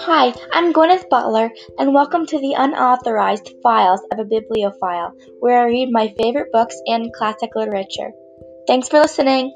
Hi, I'm Gwyneth Butler, and welcome to the unauthorized files of a bibliophile, where I read my favorite books and classic literature. Thanks for listening.